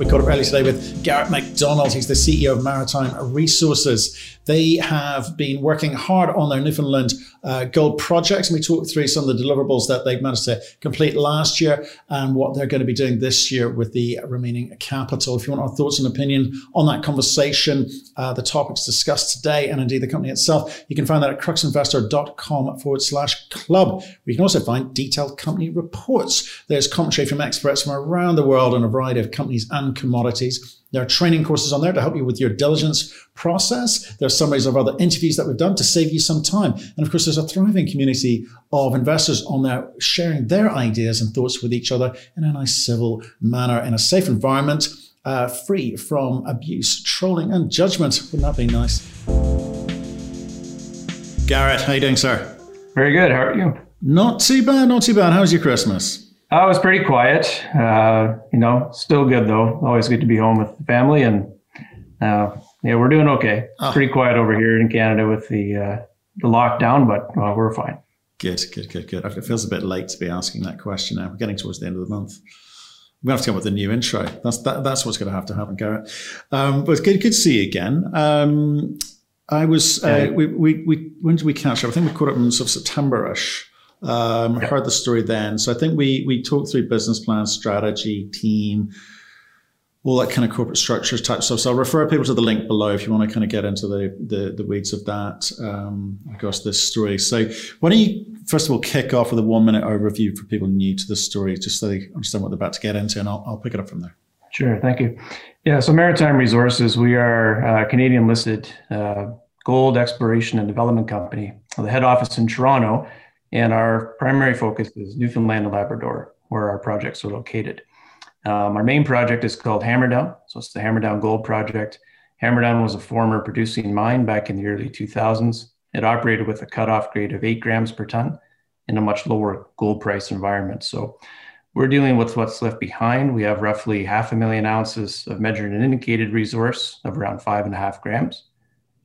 We caught up earlier today with Garrett McDonald. He's the CEO of Maritime Resources. They have been working hard on their Newfoundland uh, gold projects. And we talked through some of the deliverables that they've managed to complete last year and what they're going to be doing this year with the remaining capital. If you want our thoughts and opinion on that conversation, uh, the topics discussed today, and indeed the company itself, you can find that at cruxinvestor.com forward slash club. We can also find detailed company reports. There's commentary from experts from around the world on a variety of companies and commodities. There are training courses on there to help you with your diligence process. There are summaries of other interviews that we've done to save you some time. And of course, there's a thriving community of investors on there sharing their ideas and thoughts with each other in a nice civil manner in a safe environment, uh, free from abuse, trolling, and judgment. Wouldn't that be nice? Garrett, how are you doing, sir? Very good. How are you? Not too bad, not too bad. How was your Christmas? Uh, it was pretty quiet. Uh, you know, still good though. Always good to be home with the family, and uh, yeah, we're doing okay. Oh. Pretty quiet over here in Canada with the uh, the lockdown, but we're fine. Good, good, good, good. It feels a bit late to be asking that question now. We're getting towards the end of the month. To have to come up with a new intro. That's that, that's what's going to have to happen, Garrett. Um, but good, good to see you again. Um, I was uh, we, we we when did we catch up? I think we caught up in sort of September-ish. Um. Heard the story then, so I think we we talked through business plan, strategy, team, all that kind of corporate structures type stuff. So I'll refer people to the link below if you want to kind of get into the the, the weeds of that. Um, across this story. So why don't you first of all kick off with a one minute overview for people new to the story, just so they understand what they're about to get into, and I'll, I'll pick it up from there. Sure, thank you. Yeah, so Maritime Resources, we are a Canadian listed uh, gold exploration and development company. The head office in Toronto and our primary focus is Newfoundland and Labrador, where our projects are located. Um, our main project is called Hammerdown. So it's the Hammerdown Gold Project. Hammerdown was a former producing mine back in the early 2000s. It operated with a cutoff grade of eight grams per ton in a much lower gold price environment. So we're dealing with what's left behind. We have roughly half a million ounces of measured and indicated resource of around five and a half grams,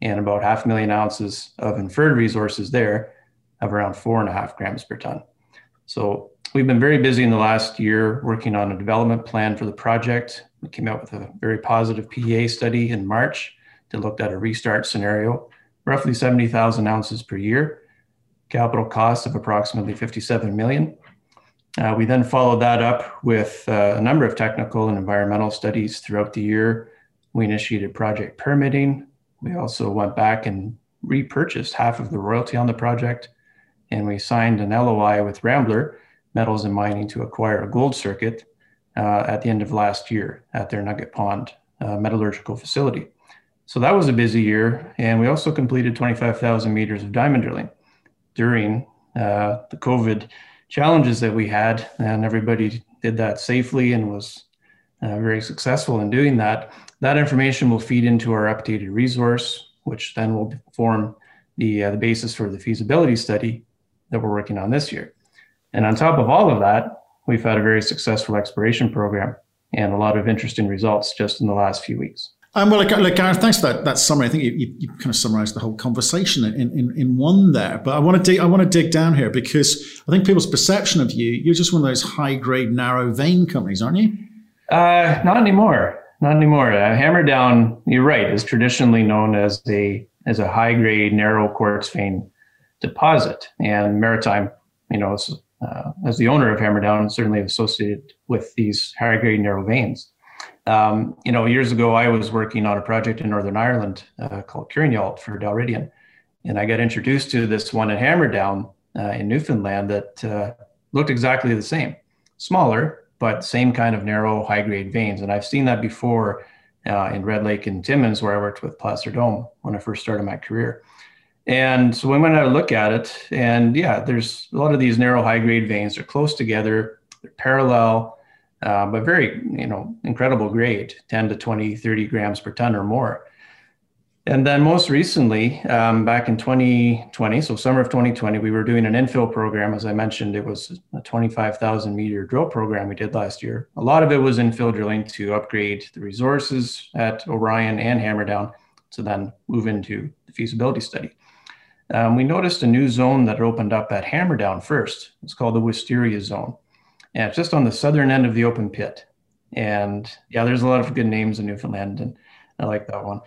and about half a million ounces of inferred resources there of around four and a half grams per ton. So we've been very busy in the last year working on a development plan for the project. We came out with a very positive PEA study in March that looked at a restart scenario, roughly 70,000 ounces per year, capital costs of approximately 57 million. Uh, we then followed that up with uh, a number of technical and environmental studies throughout the year. We initiated project permitting. We also went back and repurchased half of the royalty on the project and we signed an LOI with Rambler Metals and Mining to acquire a gold circuit uh, at the end of last year at their Nugget Pond uh, metallurgical facility. So that was a busy year, and we also completed 25,000 meters of diamond drilling during uh, the COVID challenges that we had, and everybody did that safely and was uh, very successful in doing that. That information will feed into our updated resource, which then will form the, uh, the basis for the feasibility study that we're working on this year. And on top of all of that, we've had a very successful exploration program and a lot of interesting results just in the last few weeks. Um, well, like Gareth, thanks for that, that summary. I think you, you, you, kind of summarized the whole conversation in, in, in one there. But I want to dig I want to dig down here because I think people's perception of you, you're just one of those high grade, narrow vein companies, aren't you? Uh, not anymore. Not anymore. Uh, Hammerdown, you're right, is traditionally known as a as a high grade, narrow quartz vein deposit. And Maritime, you know, as, uh, as the owner of Hammerdown, certainly associated with these high grade narrow veins. Um, you know, years ago, I was working on a project in Northern Ireland uh, called Kieran for Dalradian. And I got introduced to this one at Hammerdown uh, in Newfoundland that uh, looked exactly the same, smaller, but same kind of narrow, high grade veins. And I've seen that before uh, in Red Lake and Timmins, where I worked with Placer Dome when I first started my career. And so we went out to look at it, and yeah, there's a lot of these narrow high grade veins. They're close together, they're parallel, uh, but very, you know, incredible grade 10 to 20, 30 grams per ton or more. And then most recently, um, back in 2020, so summer of 2020, we were doing an infill program. As I mentioned, it was a 25,000 meter drill program we did last year. A lot of it was infill drilling to upgrade the resources at Orion and Hammerdown to then move into the feasibility study. Um, we noticed a new zone that opened up at Hammerdown first. It's called the Wisteria Zone. And it's just on the southern end of the open pit. And yeah, there's a lot of good names in Newfoundland, and I like that one.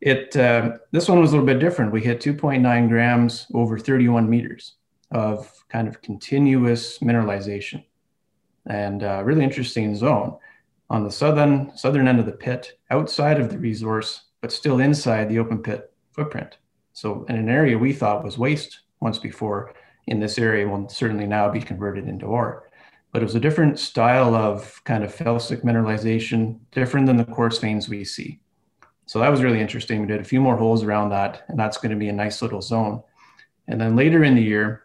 It uh, this one was a little bit different. We hit 2.9 grams over 31 meters of kind of continuous mineralization, and uh, really interesting zone on the southern southern end of the pit, outside of the resource, but still inside the open pit footprint. So in an area we thought was waste once before, in this area will certainly now be converted into ore. But it was a different style of kind of felsic mineralization, different than the quartz veins we see. So that was really interesting. We did a few more holes around that, and that's going to be a nice little zone. And then later in the year,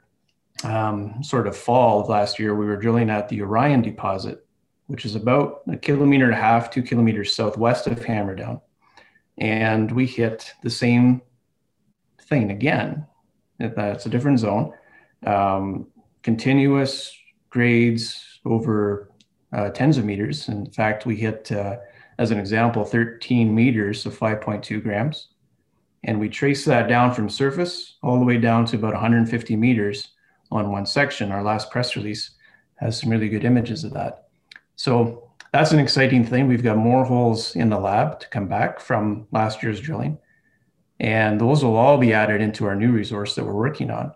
um, sort of fall of last year, we were drilling at the Orion deposit, which is about a kilometer and a half, two kilometers southwest of Hammerdown. And we hit the same thing again. That's a different zone. Um, continuous grades over uh, tens of meters. In fact, we hit, uh, as an example, 13 meters of 5.2 grams. And we trace that down from surface all the way down to about 150 meters on one section. Our last press release has some really good images of that. So that's an exciting thing. We've got more holes in the lab to come back from last year's drilling. And those will all be added into our new resource that we're working on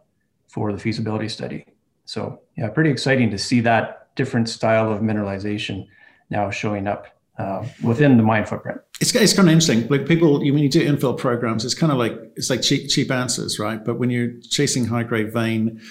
for the feasibility study. So, yeah, pretty exciting to see that different style of mineralization now showing up uh, within the mine footprint. It's, it's kind of interesting. Like people, when you do infill programs, it's kind of like it's like cheap cheap answers, right? But when you're chasing high grade vein,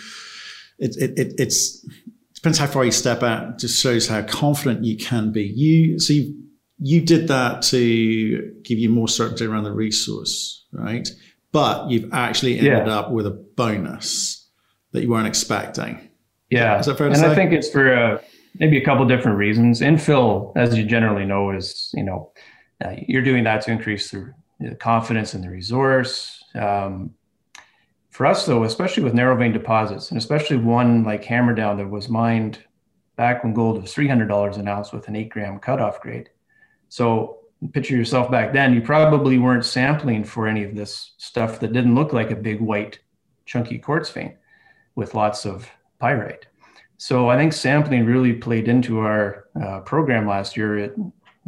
it, it, it it's it depends how far you step out. Just shows how confident you can be. You so you you did that to give you more certainty around the resource, right? But you've actually ended yeah. up with a bonus that you weren't expecting. Yeah, is that fair and? I think it's for uh, maybe a couple different reasons. Infill, as you generally know, is you know uh, you're doing that to increase the, the confidence in the resource. Um, for us, though, especially with narrow vein deposits, and especially one like Hammerdown that was mined back when gold was $300 an ounce with an eight gram cutoff grade, so picture yourself back then, you probably weren't sampling for any of this stuff that didn't look like a big white chunky quartz vein with lots of pyrite. So I think sampling really played into our uh, program last year. It,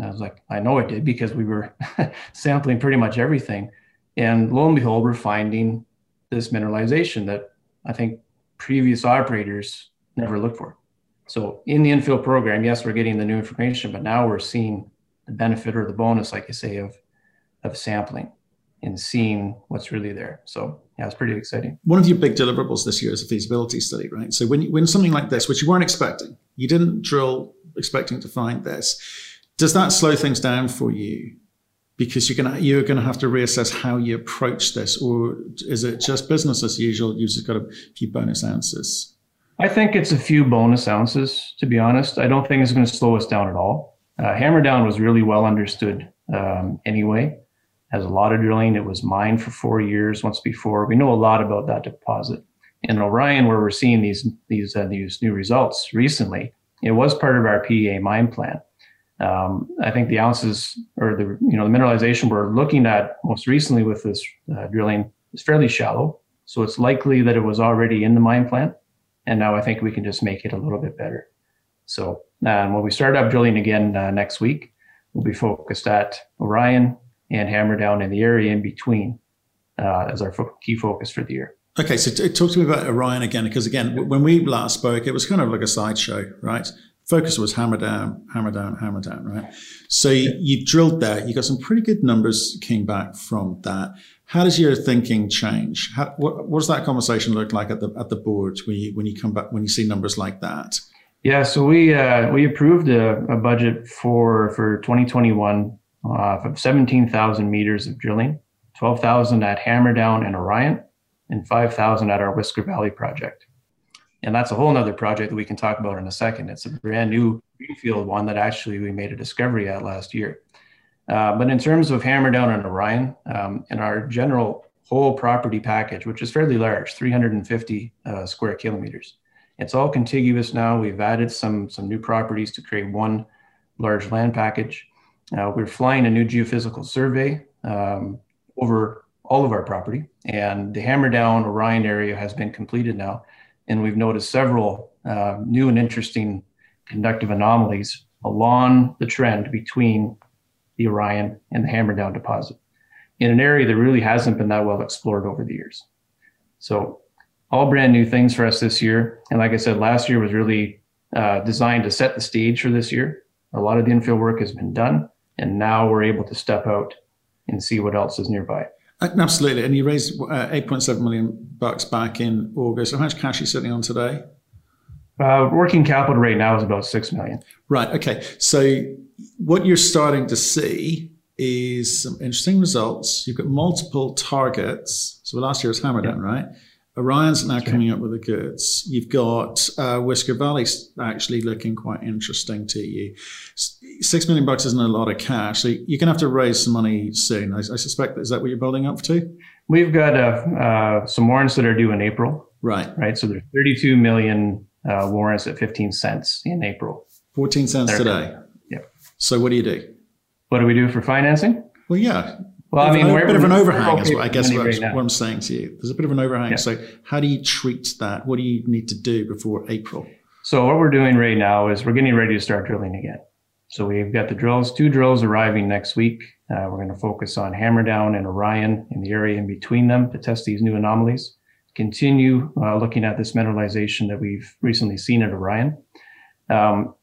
I was like, I know it did because we were sampling pretty much everything. And lo and behold, we're finding this mineralization that I think previous operators never looked for. So in the infill program, yes, we're getting the new information, but now we're seeing the benefit or the bonus, like you say, of of sampling and seeing what's really there. So yeah, it's pretty exciting. One of your big deliverables this year is a feasibility study, right? So when you, when something like this, which you weren't expecting, you didn't drill expecting to find this, does that slow things down for you? Because you're gonna you're gonna have to reassess how you approach this, or is it just business as usual? You've just got a few bonus ounces. I think it's a few bonus ounces, to be honest. I don't think it's going to slow us down at all. Uh, Hammerdown was really well understood um, anyway. Has a lot of drilling. It was mined for four years once before. We know a lot about that deposit. In Orion, where we're seeing these these uh, these new results recently, it was part of our PEA mine plan. Um, I think the ounces or the you know the mineralization we're looking at most recently with this uh, drilling is fairly shallow, so it's likely that it was already in the mine plan, and now I think we can just make it a little bit better. So um, when we start up drilling again uh, next week, we'll be focused at Orion and Hammerdown in the area in between uh, as our fo- key focus for the year. Okay, so t- talk to me about Orion again, because again, when we last spoke, it was kind of like a sideshow, right? Focus was Hammerdown, hammer down, Hammerdown, right? So you, you drilled there, you got some pretty good numbers came back from that. How does your thinking change? How, what, what does that conversation look like at the at the board when you when you come back when you see numbers like that? Yeah, so we uh, we approved a, a, budget for for 2021 uh, of 17,000 meters of drilling, 12,000 at Hammerdown and Orion, and 5,000 at our Whisker Valley project. And that's a whole other project that we can talk about in a second. It's a brand new greenfield one that actually we made a discovery at last year. Uh, but in terms of Hammerdown and Orion, um, in our general whole property package, which is fairly large, 350 uh, square kilometers, it's all contiguous now. We've added some, some new properties to create one large land package. Uh, we're flying a new geophysical survey um, over all of our property. And the Hammerdown Orion area has been completed now. And we've noticed several uh, new and interesting conductive anomalies along the trend between the Orion and the Hammerdown deposit in an area that really hasn't been that well explored over the years. So, all brand new things for us this year. And like I said, last year was really uh, designed to set the stage for this year. A lot of the infill work has been done, and now we're able to step out and see what else is nearby. Absolutely. And you raised uh, 8.7 million bucks back in August. How much cash are you sitting on today? Uh, working capital right now is about six million. Right. Okay. So what you're starting to see is some interesting results. You've got multiple targets. So last year was Hammerdown, yeah. right? Orion's now coming up with the goods. You've got uh, Whisker Valley actually looking quite interesting to you. Six million bucks isn't a lot of cash, so you're going to have to raise some money soon. I, I suspect is that what you're building up to? We've got uh, uh, some warrants that are due in April. Right. Right. So there's 32 million uh, warrants at 15 cents in April. 14 cents They're, today. Yeah. So what do you do? What do we do for financing? Well, yeah. Well, I mean, a bit of an overhang is what I guess what, what, I'm saying to you. There's a bit of an overhang. Yeah. So, how do you treat that? What do you need to do before April? So, what we're doing right now is we're getting ready to start drilling again. So, we've got the drills, two drills arriving next week. Uh, we're going to focus on Hammerdown and Orion in the area in between them to test these new anomalies. Continue uh, looking at this mineralization that we've recently seen at Orion. Um,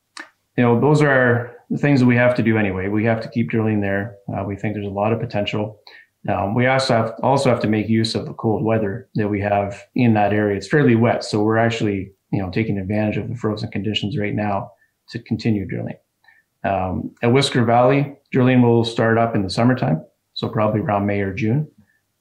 you know, those are the things that we have to do anyway. We have to keep drilling there. Uh, we think there's a lot of potential. Um, we also have also have to make use of the cold weather that we have in that area. It's fairly wet, so we're actually you know taking advantage of the frozen conditions right now to continue drilling. Um, at Whisker Valley, drilling will start up in the summertime, so probably around May or June,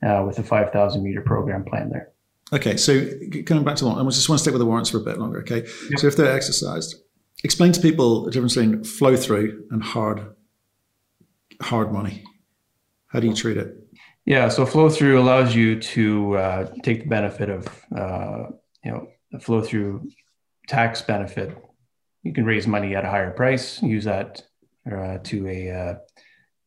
uh, with a 5,000 meter program planned there. Okay, so coming back to one, I just want to stick with the warrants for a bit longer. Okay, yep. so if they're exercised, explain to people the difference between flow through and hard hard money. How do you treat it? Yeah, so flow through allows you to uh, take the benefit of uh, you know the flow through tax benefit. You can raise money at a higher price, use that uh, to a uh,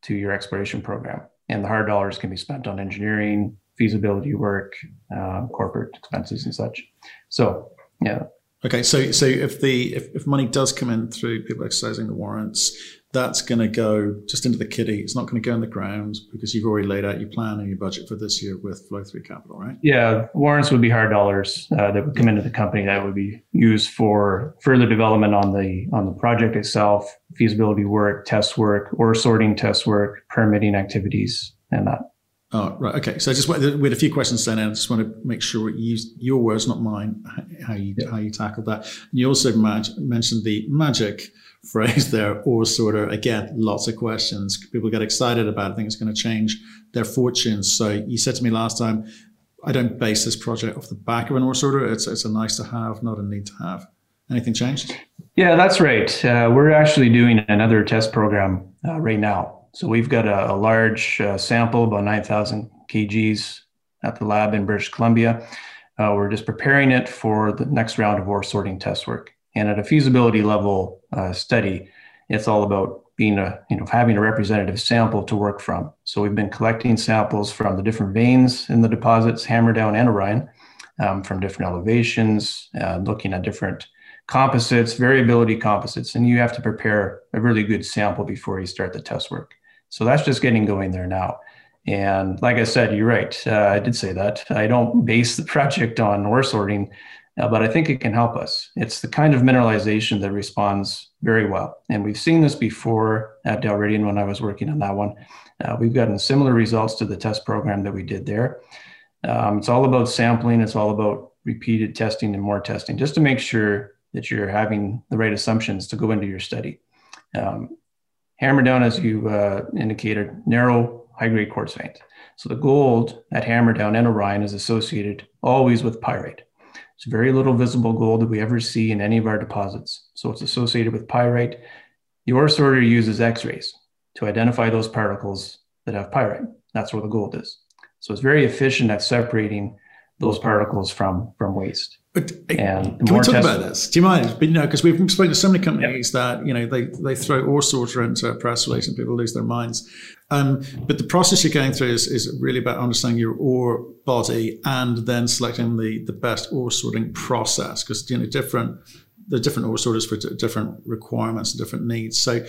to your exploration program, and the hard dollars can be spent on engineering, feasibility work, uh, corporate expenses, and such. So yeah, Okay, so so if the if, if money does come in through people exercising the warrants, that's going to go just into the kitty. It's not going to go in the ground because you've already laid out your plan and your budget for this year with flow through capital, right? Yeah, warrants would be hard dollars uh, that would come into the company that would be used for further development on the on the project itself, feasibility work, test work, or sorting test work, permitting activities, and that. Oh, right. Okay. So I just we had a few questions then, and I just want to make sure you use your words, not mine, how you yeah. how you tackled that. And you also mentioned the magic phrase there, ore sorter. Again, lots of questions. People get excited about it, think it's going to change their fortunes. So you said to me last time, I don't base this project off the back of an ore sorter. It's it's a nice to have, not a need to have. Anything changed? Yeah, that's right. Uh, we're actually doing another test program uh, right now so we've got a, a large uh, sample, about 9,000 kgs at the lab in British Columbia. Uh, we're just preparing it for the next round of ore sorting test work. And at a feasibility level uh, study, it's all about being a, you know, having a representative sample to work from. So we've been collecting samples from the different veins in the deposits, Hammerdown and Orion, um, from different elevations, uh, looking at different composites, variability composites, and you have to prepare a really good sample before you start the test work. So that's just getting going there now. And like I said, you're right. Uh, I did say that. I don't base the project on ore sorting, uh, but I think it can help us. It's the kind of mineralization that responds very well. And we've seen this before at Dalradian when I was working on that one. Uh, we've gotten similar results to the test program that we did there. Um, it's all about sampling, it's all about repeated testing and more testing just to make sure that you're having the right assumptions to go into your study. Um, Hammerdown, as you uh, indicated, narrow high grade quartz veins. So the gold at Hammerdown and Orion is associated always with pyrite. It's very little visible gold that we ever see in any of our deposits. So it's associated with pyrite. The ore sorter uses X-rays to identify those particles that have pyrite. That's where the gold is. So it's very efficient at separating those particles from, from waste. But uh, and can we talk about this? Do you mind? But you know, because we've spoken to so many companies yep. that you know they they throw ore sorter into a press release and people lose their minds. Um, but the process you're going through is, is really about understanding your ore body and then selecting the, the best ore sorting process because you know different the different ore sorters for d- different requirements and different needs. So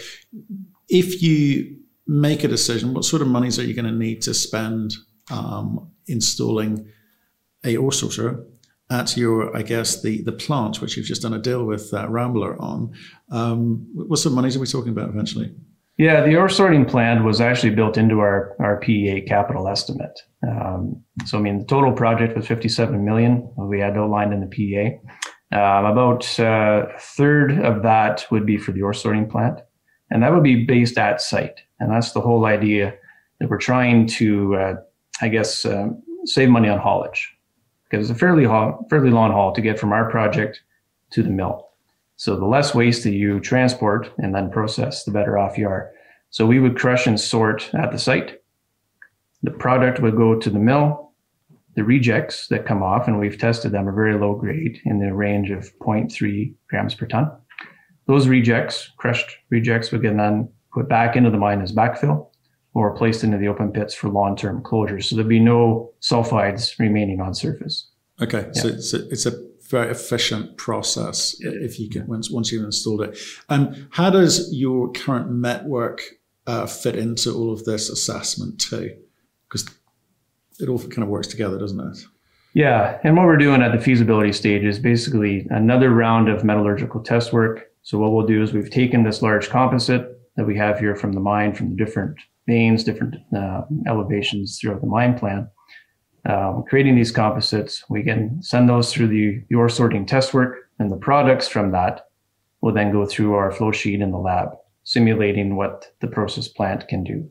if you make a decision, what sort of monies are you going to need to spend um, installing a ore sorter at your, I guess, the the plant, which you've just done a deal with uh, Rambler on. Um, what sort of monies are we talking about eventually? Yeah, the ore sorting plant was actually built into our, our PEA capital estimate. Um, so, I mean, the total project was 57 million. We had outlined in the PEA. Um, about uh, a third of that would be for the ore sorting plant, and that would be based at site. And that's the whole idea that we're trying to, uh, I guess, uh, save money on haulage because it's a fairly haul, fairly long haul to get from our project to the mill. So the less waste that you transport and then process, the better off you are. So we would crush and sort at the site. The product would go to the mill. The rejects that come off, and we've tested them, are very low grade in the range of 0.3 grams per ton. Those rejects, crushed rejects, would get then put back into the mine as backfill or placed into the open pits for long-term closure. So there'd be no sulfides remaining on surface. Okay, yeah. so it's a, it's a very efficient process if you can once once you've installed it. Um, how does your current network uh, fit into all of this assessment too? Because it all kind of works together, doesn't it? Yeah, and what we're doing at the feasibility stage is basically another round of metallurgical test work. So what we'll do is we've taken this large composite that we have here from the mine, from the different veins, different uh, elevations throughout the mine plan um, creating these composites. We can send those through the ore sorting test work, and the products from that will then go through our flow sheet in the lab, simulating what the process plant can do.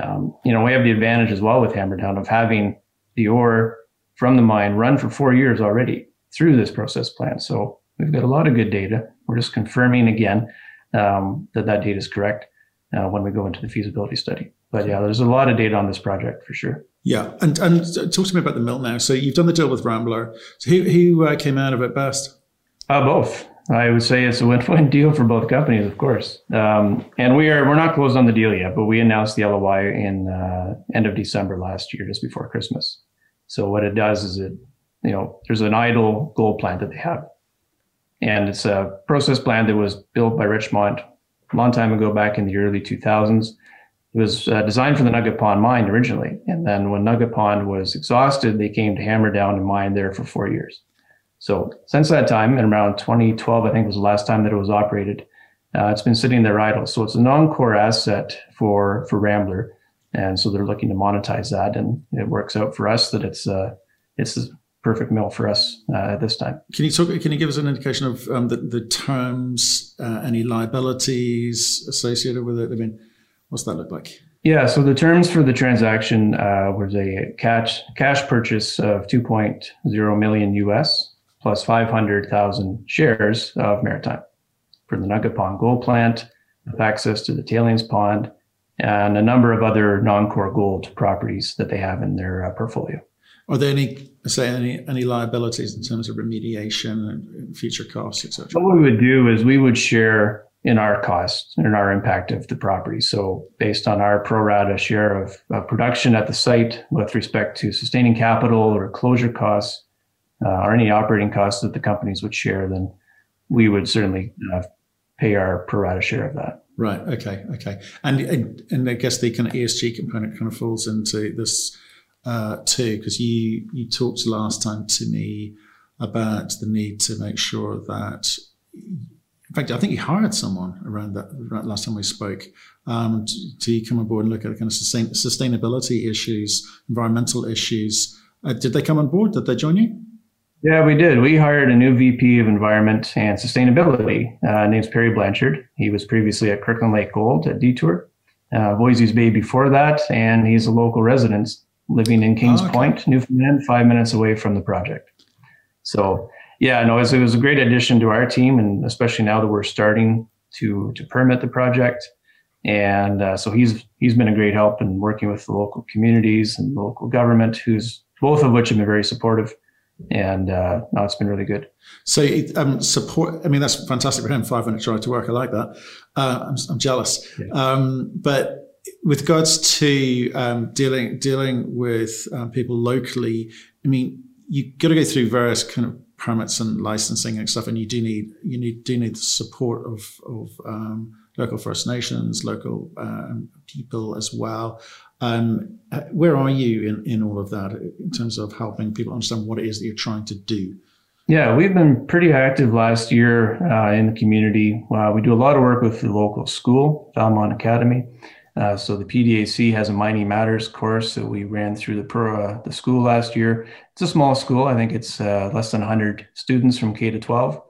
Um, you know, we have the advantage as well with Hammerdown of having the ore from the mine run for four years already through this process plant. So we've got a lot of good data. We're just confirming again um, that that data is correct uh, when we go into the feasibility study. But yeah, there's a lot of data on this project for sure. Yeah, and and talk to me about the mill now. So you've done the deal with Rambler. So who who uh, came out of it best? Uh, both. I would say it's a win-win deal for both companies, of course. Um, and we are we're not closed on the deal yet, but we announced the LOI in uh, end of December last year, just before Christmas. So what it does is it, you know, there's an idle gold plant that they have, and it's a process plant that was built by Richmont a long time ago, back in the early 2000s. It was uh, designed for the Nugget Pond mine originally. And then when Nugget Pond was exhausted, they came to Hammerdown and mine there for four years. So since that time, and around 2012, I think was the last time that it was operated, uh, it's been sitting there idle. So it's a non-core asset for for Rambler, and so they're looking to monetize that, and it works out for us that it's uh, it's perfect mill for us uh, at this time. Can you talk? Can you give us an indication of um, the the terms, uh, any liabilities associated with it? I mean, What's that look like? Yeah, so the terms for the transaction uh, was a cash cash purchase of 2.0 million US plus 500,000 shares of Maritime for the Nugget Pond Gold Plant, with access to the tailings pond, and a number of other non-core gold properties that they have in their uh, portfolio. Are there any say any any liabilities in terms of remediation and future costs, etc.? What we would do is we would share in our costs and in our impact of the property. So based on our pro rata share of, of production at the site with respect to sustaining capital or closure costs uh, or any operating costs that the companies would share, then we would certainly uh, pay our pro rata share of that. Right. Okay. Okay. And and, and I guess the kind of ESG component kind of falls into this uh, too, because you you talked last time to me about the need to make sure that in fact, I think you hired someone around that around last time we spoke um, to, to, come board and look at kind of sustain, sustainability issues, environmental issues. Uh, did they come on board? Did they join you? Yeah, we did. We hired a new VP of Environment and Sustainability. Uh, name's Perry Blanchard. He was previously at Kirkland Lake Gold at Detour, uh, Voisey's Bay before that, and he's a local resident living in Kings oh, okay. Point, Newfoundland, five minutes away from the project. So yeah, no, it was, it was a great addition to our team, and especially now that we're starting to to permit the project. And uh, so he's he's been a great help in working with the local communities and the local government, who's both of which have been very supportive. And uh, no, it's been really good. So um, support. I mean, that's fantastic for him. Five minutes drive to work. I like that. Uh, I'm, I'm jealous. Yeah. Um, but with regards to um, dealing dealing with um, people locally, I mean, you got to go through various kind of permits and licensing and stuff, and you do need you need do need the support of of um, local First Nations, local uh, people as well. Um, uh, where are you in, in all of that in terms of helping people understand what it is that you're trying to do? Yeah, we've been pretty active last year uh, in the community. Uh, we do a lot of work with the local school, Valmont Academy. Uh, so the PDAC has a Mining Matters course that we ran through the uh, the school last year. It's a small school. I think it's uh, less than 100 students from K to 12.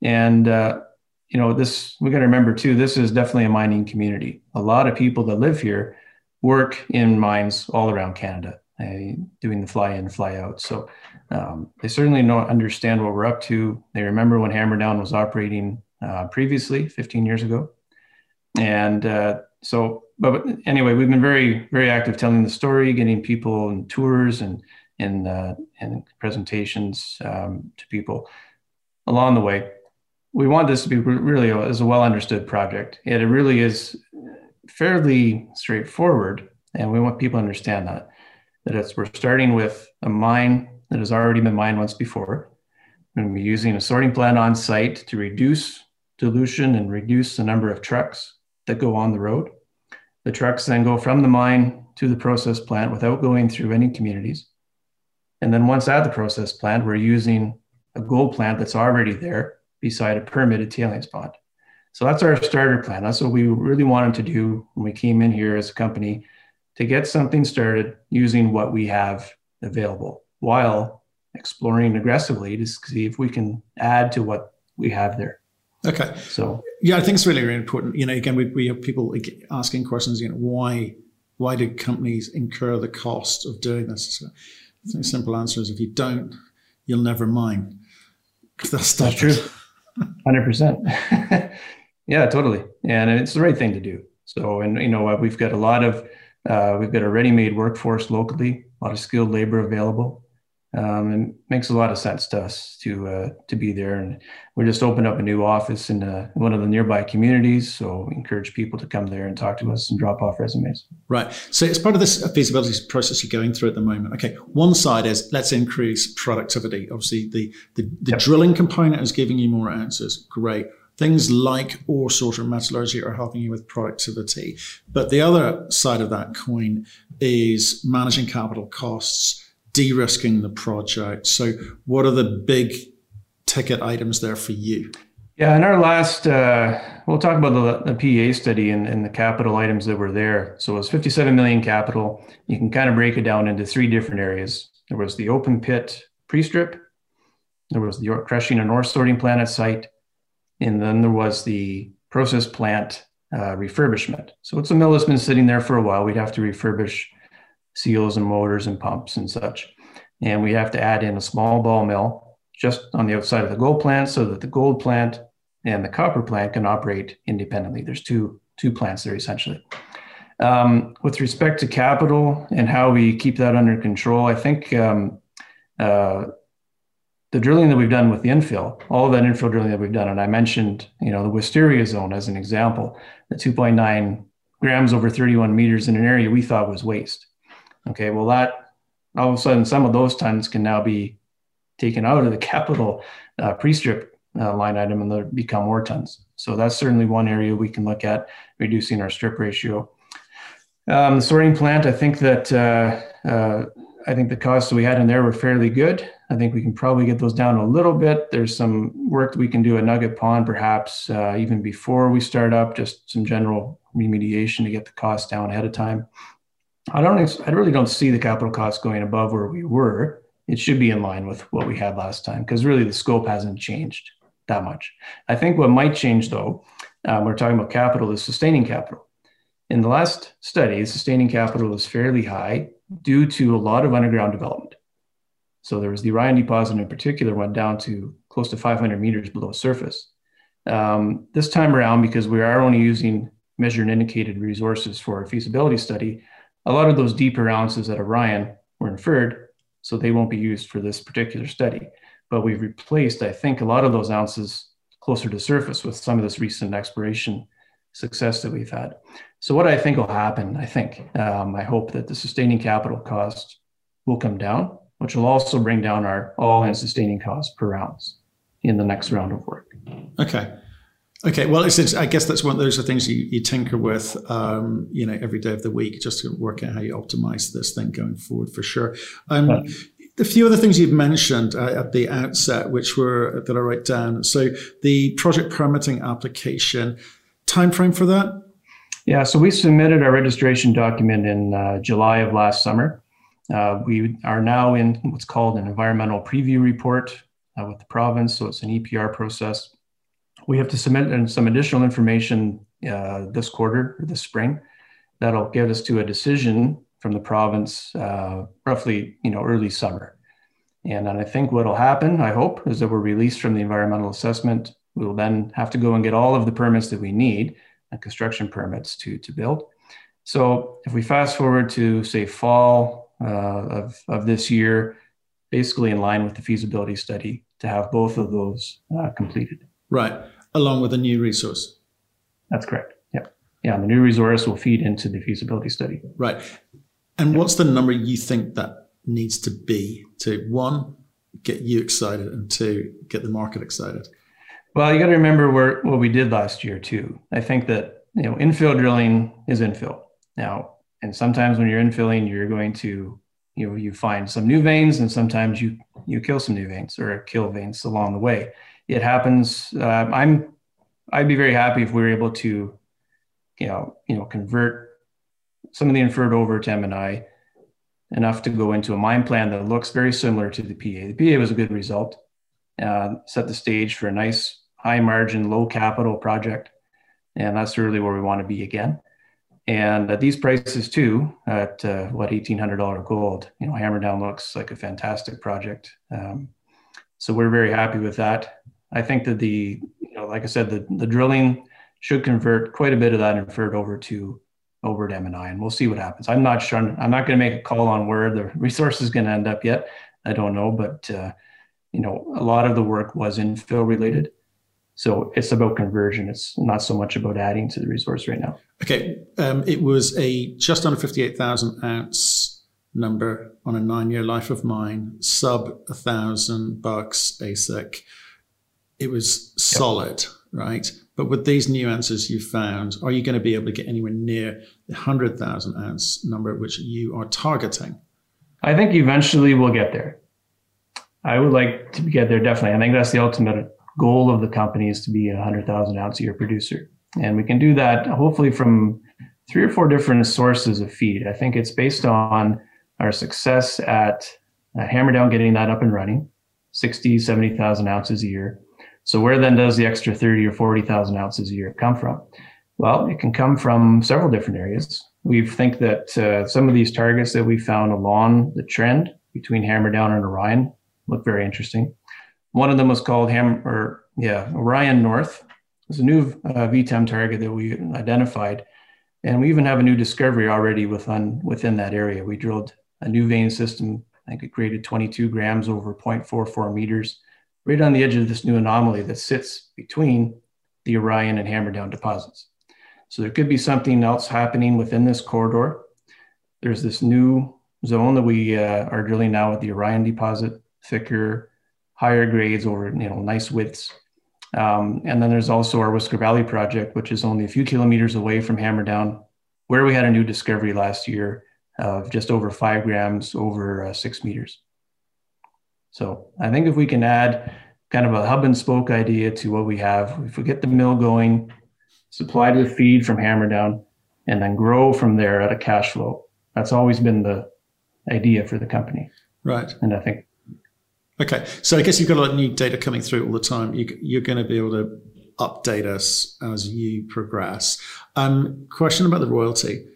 And uh, you know, this we got to remember too. This is definitely a mining community. A lot of people that live here work in mines all around Canada, uh, doing the fly in, fly out. So um, they certainly don't understand what we're up to. They remember when Hammerdown was operating uh, previously, 15 years ago, and so but anyway, we've been very, very active telling the story, getting people and tours and and uh, and presentations um, to people along the way. We want this to be really as a well understood project. And it really is fairly straightforward, and we want people to understand that that it's we're starting with a mine that has already been mined once before. We're using a sorting plant on site to reduce dilution and reduce the number of trucks that go on the road the trucks then go from the mine to the process plant without going through any communities. And then once at the process plant, we're using a gold plant that's already there beside a permitted tailings pond. So that's our starter plan. That's what we really wanted to do when we came in here as a company to get something started using what we have available while exploring aggressively to see if we can add to what we have there. Okay. So yeah, I think it's really, really important. You know, again, we, we have people asking questions. You know, why why do companies incur the cost of doing this? So I think the simple answer is if you don't, you'll never mine. That's, That's true. Hundred percent. Yeah, totally. And it's the right thing to do. So, and you know, we've got a lot of uh, we've got a ready-made workforce locally, a lot of skilled labor available um, it makes a lot of sense to us to uh, to be there. And we just opened up a new office in uh, one of the nearby communities, so we encourage people to come there and talk to us and drop off resumes. Right. So as part of this feasibility process you're going through at the moment, okay, one side is let's increase productivity. Obviously, the the, the yep. drilling component is giving you more answers. Great. Things like ore sorter metallurgy are helping you with productivity. But the other side of that coin is managing capital costs de-risking the project. So, what are the big ticket items there for you? Yeah, in our last, uh, we'll talk about the, the PEA study and, and, the capital items that were there. So it was 57 million capital. You can kind of break it down into three different areas. There was the open pit pre-strip, there was the crushing and ore sorting plant at site, and then there was the process plant uh, refurbishment. So it's a mill that's been sitting there for a while. We'd have to refurbish seals and motors and pumps and such. And we have to add in a small ball mill just on the outside of the gold plant so that the gold plant and the copper plant can operate independently. There's two, two plants there essentially. Um, with respect to capital and how we keep that under control, I think um, uh, the drilling that we've done with the infill, all of that infill drilling that we've done, and I mentioned, you know, the Wisteria zone as an example, the 2.9 grams over 31 meters in an area we thought was waste. Okay, well, that all of a sudden, some of those tons can now be taken out of the capital uh, pre-strip uh, line item and they become ore tons. So that's certainly one area we can look at reducing our strip ratio. Um, the sorting plant, I think that uh, uh, I think the costs we had in there were fairly good. I think we can probably get those down a little bit. There's some work that we can do at Nugget Pond, perhaps uh, even before we start up, just some general remediation to get the costs down ahead of time. I don't. I really don't see the capital costs going above where we were. It should be in line with what we had last time because really the scope hasn't changed that much. I think what might change though, um, we're talking about capital, is sustaining capital. In the last study, sustaining capital was fairly high due to a lot of underground development. So there was the Orion deposit in particular went down to close to 500 meters below surface. Um, this time around, because we are only using measured and indicated resources for a feasibility study, a lot of those deeper ounces at Orion were inferred, so they won't be used for this particular study. But we've replaced, I think, a lot of those ounces closer to surface with some of this recent exploration success that we've had. So what I think will happen, I think, um, I hope that the sustaining capital cost will come down, which will also bring down our all-in sustaining cost per ounce in the next round of work. Okay. Okay, well, it's, I guess that's one of those are things you, you tinker with, um, you know, every day of the week, just to work out how you optimize this thing going forward for sure. Um, a few other things you've mentioned uh, at the outset, which were that I write down. So the project permitting application time frame for that. Yeah, so we submitted our registration document in uh, July of last summer. Uh, we are now in what's called an environmental preview report uh, with the province, so it's an EPR process we have to submit some additional information uh, this quarter, this spring, that'll get us to a decision from the province uh, roughly, you know, early summer. And I think what'll happen, I hope, is that we're released from the environmental assessment. We will then have to go and get all of the permits that we need, and uh, construction permits to to build. So if we fast forward to say fall uh, of of this year, basically in line with the feasibility study, to have both of those uh, completed. Right, along with a new resource. That's correct. Yeah. Yeah, the new resource will feed into the feasibility study. Right. And what's the number you think that needs to be to one, get you excited, and two, get the market excited? Well, you got to remember where, what we did last year too. I think that you know infill drilling is infill now, and sometimes when you're infilling, you're going to you know you find some new veins, and sometimes you you kill some new veins or kill veins along the way it happens. Uh, I'm I'd be very happy if we were able to, you know, you know, convert some of the inferred over to M&I enough to go into a mine plan that looks very similar to the PEA. The PEA was a good result, uh, set the stage for a nice high margin, low capital project, and that's really where we want to be again. And at these prices too, at uh, what eighteen hundred dollar gold, you know, Hammerdown looks like a fantastic project. Um, so we're very happy with that. I think that the, you know, like I said, the, the drilling should convert quite a bit of that inferred over to over to M&I, and we'll see what happens. I'm not sure. I'm not going to make a call on where the resource is going to end up yet. I don't know, but uh, you know, a lot of the work was infill related, so it's about conversion. It's not so much about adding to the resource right now. Okay, um, it was a just under 58,000 ounce number on a nine-year life of mine, sub a thousand bucks AISC it was solid, yep. right? But with these new answers you found, are you going to be able to get anywhere near the 100,000 ounce number which you are targeting? I think eventually we'll get there. I would like to get there definitely. I think that's the ultimate goal of the company is to be a 100,000 ounce a year producer. And we can do that hopefully from three or four different sources of feed. I think it's based on our success at, uh, at Hammerdown getting that up and running, 60, 70,000 ounces a year so where then does the extra 30 or 40,000 ounces a year come from? Well, it can come from several different areas. We think that uh, some of these targets that we found along the trend between Hammerdown and Orion look very interesting. One of them was called Ham or yeah Orion North. It's a new uh, VTEM target that we identified, and we even have a new discovery already within within that area. We drilled a new vein system. I think it created 22 grams over 0.44 meters right on the edge of this new anomaly that sits between the Orion and Hammerdown deposits. So there could be something else happening within this corridor. There's this new zone that we uh, are drilling now at the Orion deposit, thicker, higher grades over you know nice widths. Um, and then there's also our Whisker Valley project, which is only a few kilometers away from Hammerdown, where we had a new discovery last year of just over five grams over uh, six meters. So I think if we can add kind of a hub and spoke idea to what we have, if we get the mill going, supplied with feed from Hammerdown, and then grow from there at a cash flow. That's always been the idea for the company. Right. And I think. Okay. So I guess you've got a lot of new data coming through all the time. You, are going to be able to update us as you progress. Um, question about the royalty.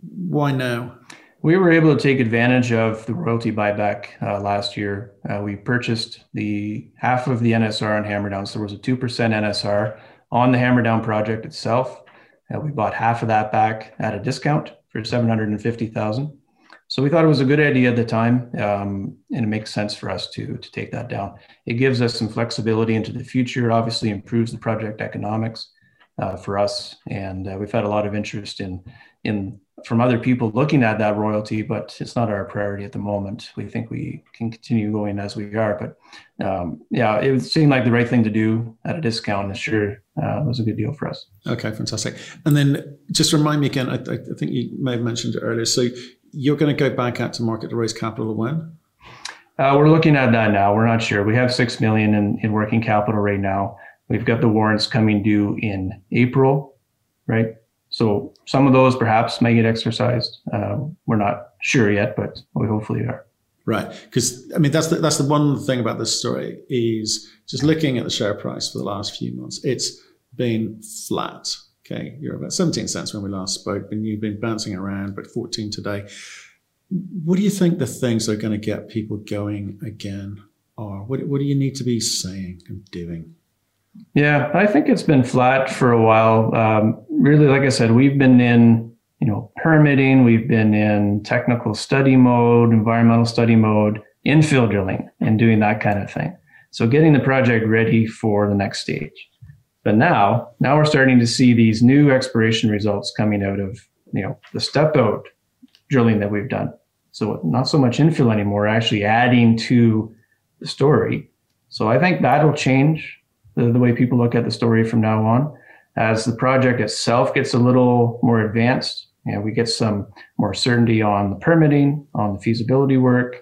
Why now? We were able to take advantage of the royalty buyback uh, last year. Uh, we purchased the half of the NSR on Hammerdown. So there was a 2% NSR on the Hammerdown project itself. Uh, we bought half of that back at a discount for 750,000. So we thought it was a good idea at the time, um, and it makes sense for us to, to take that down. It gives us some flexibility into the future, obviously improves the project economics. uh, for us, and uh, we've had a lot of interest in in from other people looking at that royalty, but it's not our priority at the moment. We think we can continue going as we are, but um, yeah, it seemed like the right thing to do at a discount. And sure, uh, was a good deal for us. Okay, fantastic. And then just remind me again. I, I think you may have mentioned it earlier. So you're going to go back out to market to raise capital when? Uh, we're looking at that now. We're not sure. We have six million in, in working capital right now. We've got the warrants coming due in April, right? So some of those perhaps may get exercised. Uh, we're not sure yet, but we hopefully are. Right, because I mean that's the, that's the one thing about this story is just looking at the share price for the last few months. It's been flat. Okay, you're about 17 cents when we last spoke, and you've been bouncing around, but 14 today. What do you think the things that are going to get people going again are? What, what do you need to be saying and doing? Yeah, I think it's been flat for a while. Um, really, like I said, we've been in you know permitting, we've been in technical study mode, environmental study mode, infill drilling, and doing that kind of thing. So getting the project ready for the next stage. But now, now we're starting to see these new exploration results coming out of you know the step out drilling that we've done. So not so much infill anymore, actually adding to the story. So I think that'll change the, the way people look at the story from now on. As the project itself gets a little more advanced, you know, we get some more certainty on the permitting, on the feasibility work.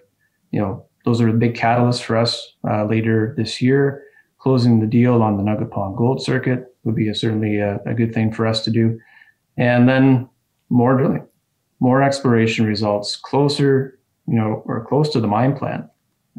You know, those are the big catalysts for us uh, later this year. Closing the deal on the Nugget Pond Gold Circuit would be a, certainly a, a good thing for us to do. And then more drilling, more exploration results closer, you know, or close to the mine plan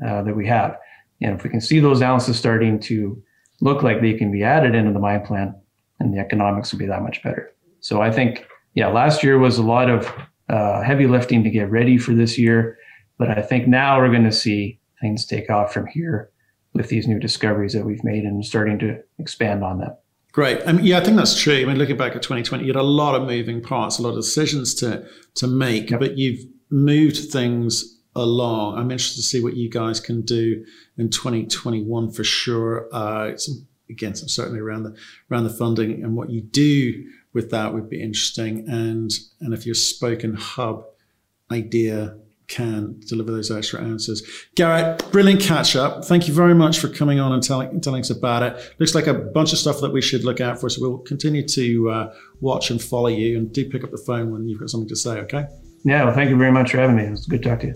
uh, that we have. And if we can see those ounces starting to look like they can be added into the mine plan, and the economics will be that much better. So I think, yeah, last year was a lot of uh, heavy lifting to get ready for this year, but I think now we're going to see things take off from here with these new discoveries that we've made and starting to expand on them. Great. I mean, yeah, I think that's true. I mean, looking back at 2020, you had a lot of moving parts, a lot of decisions to to make, yep. but you've moved things along. I'm interested to see what you guys can do in 2021 for sure. Uh, some, again, some certainly around the around the funding and what you do with that would be interesting. And and if your spoken hub idea can deliver those extra answers. Garett, brilliant catch up. Thank you very much for coming on and telling, telling us about it. Looks like a bunch of stuff that we should look out for. So we'll continue to uh, watch and follow you and do pick up the phone when you've got something to say, okay? Yeah, well, thank you very much for having me. It was good to talk to you.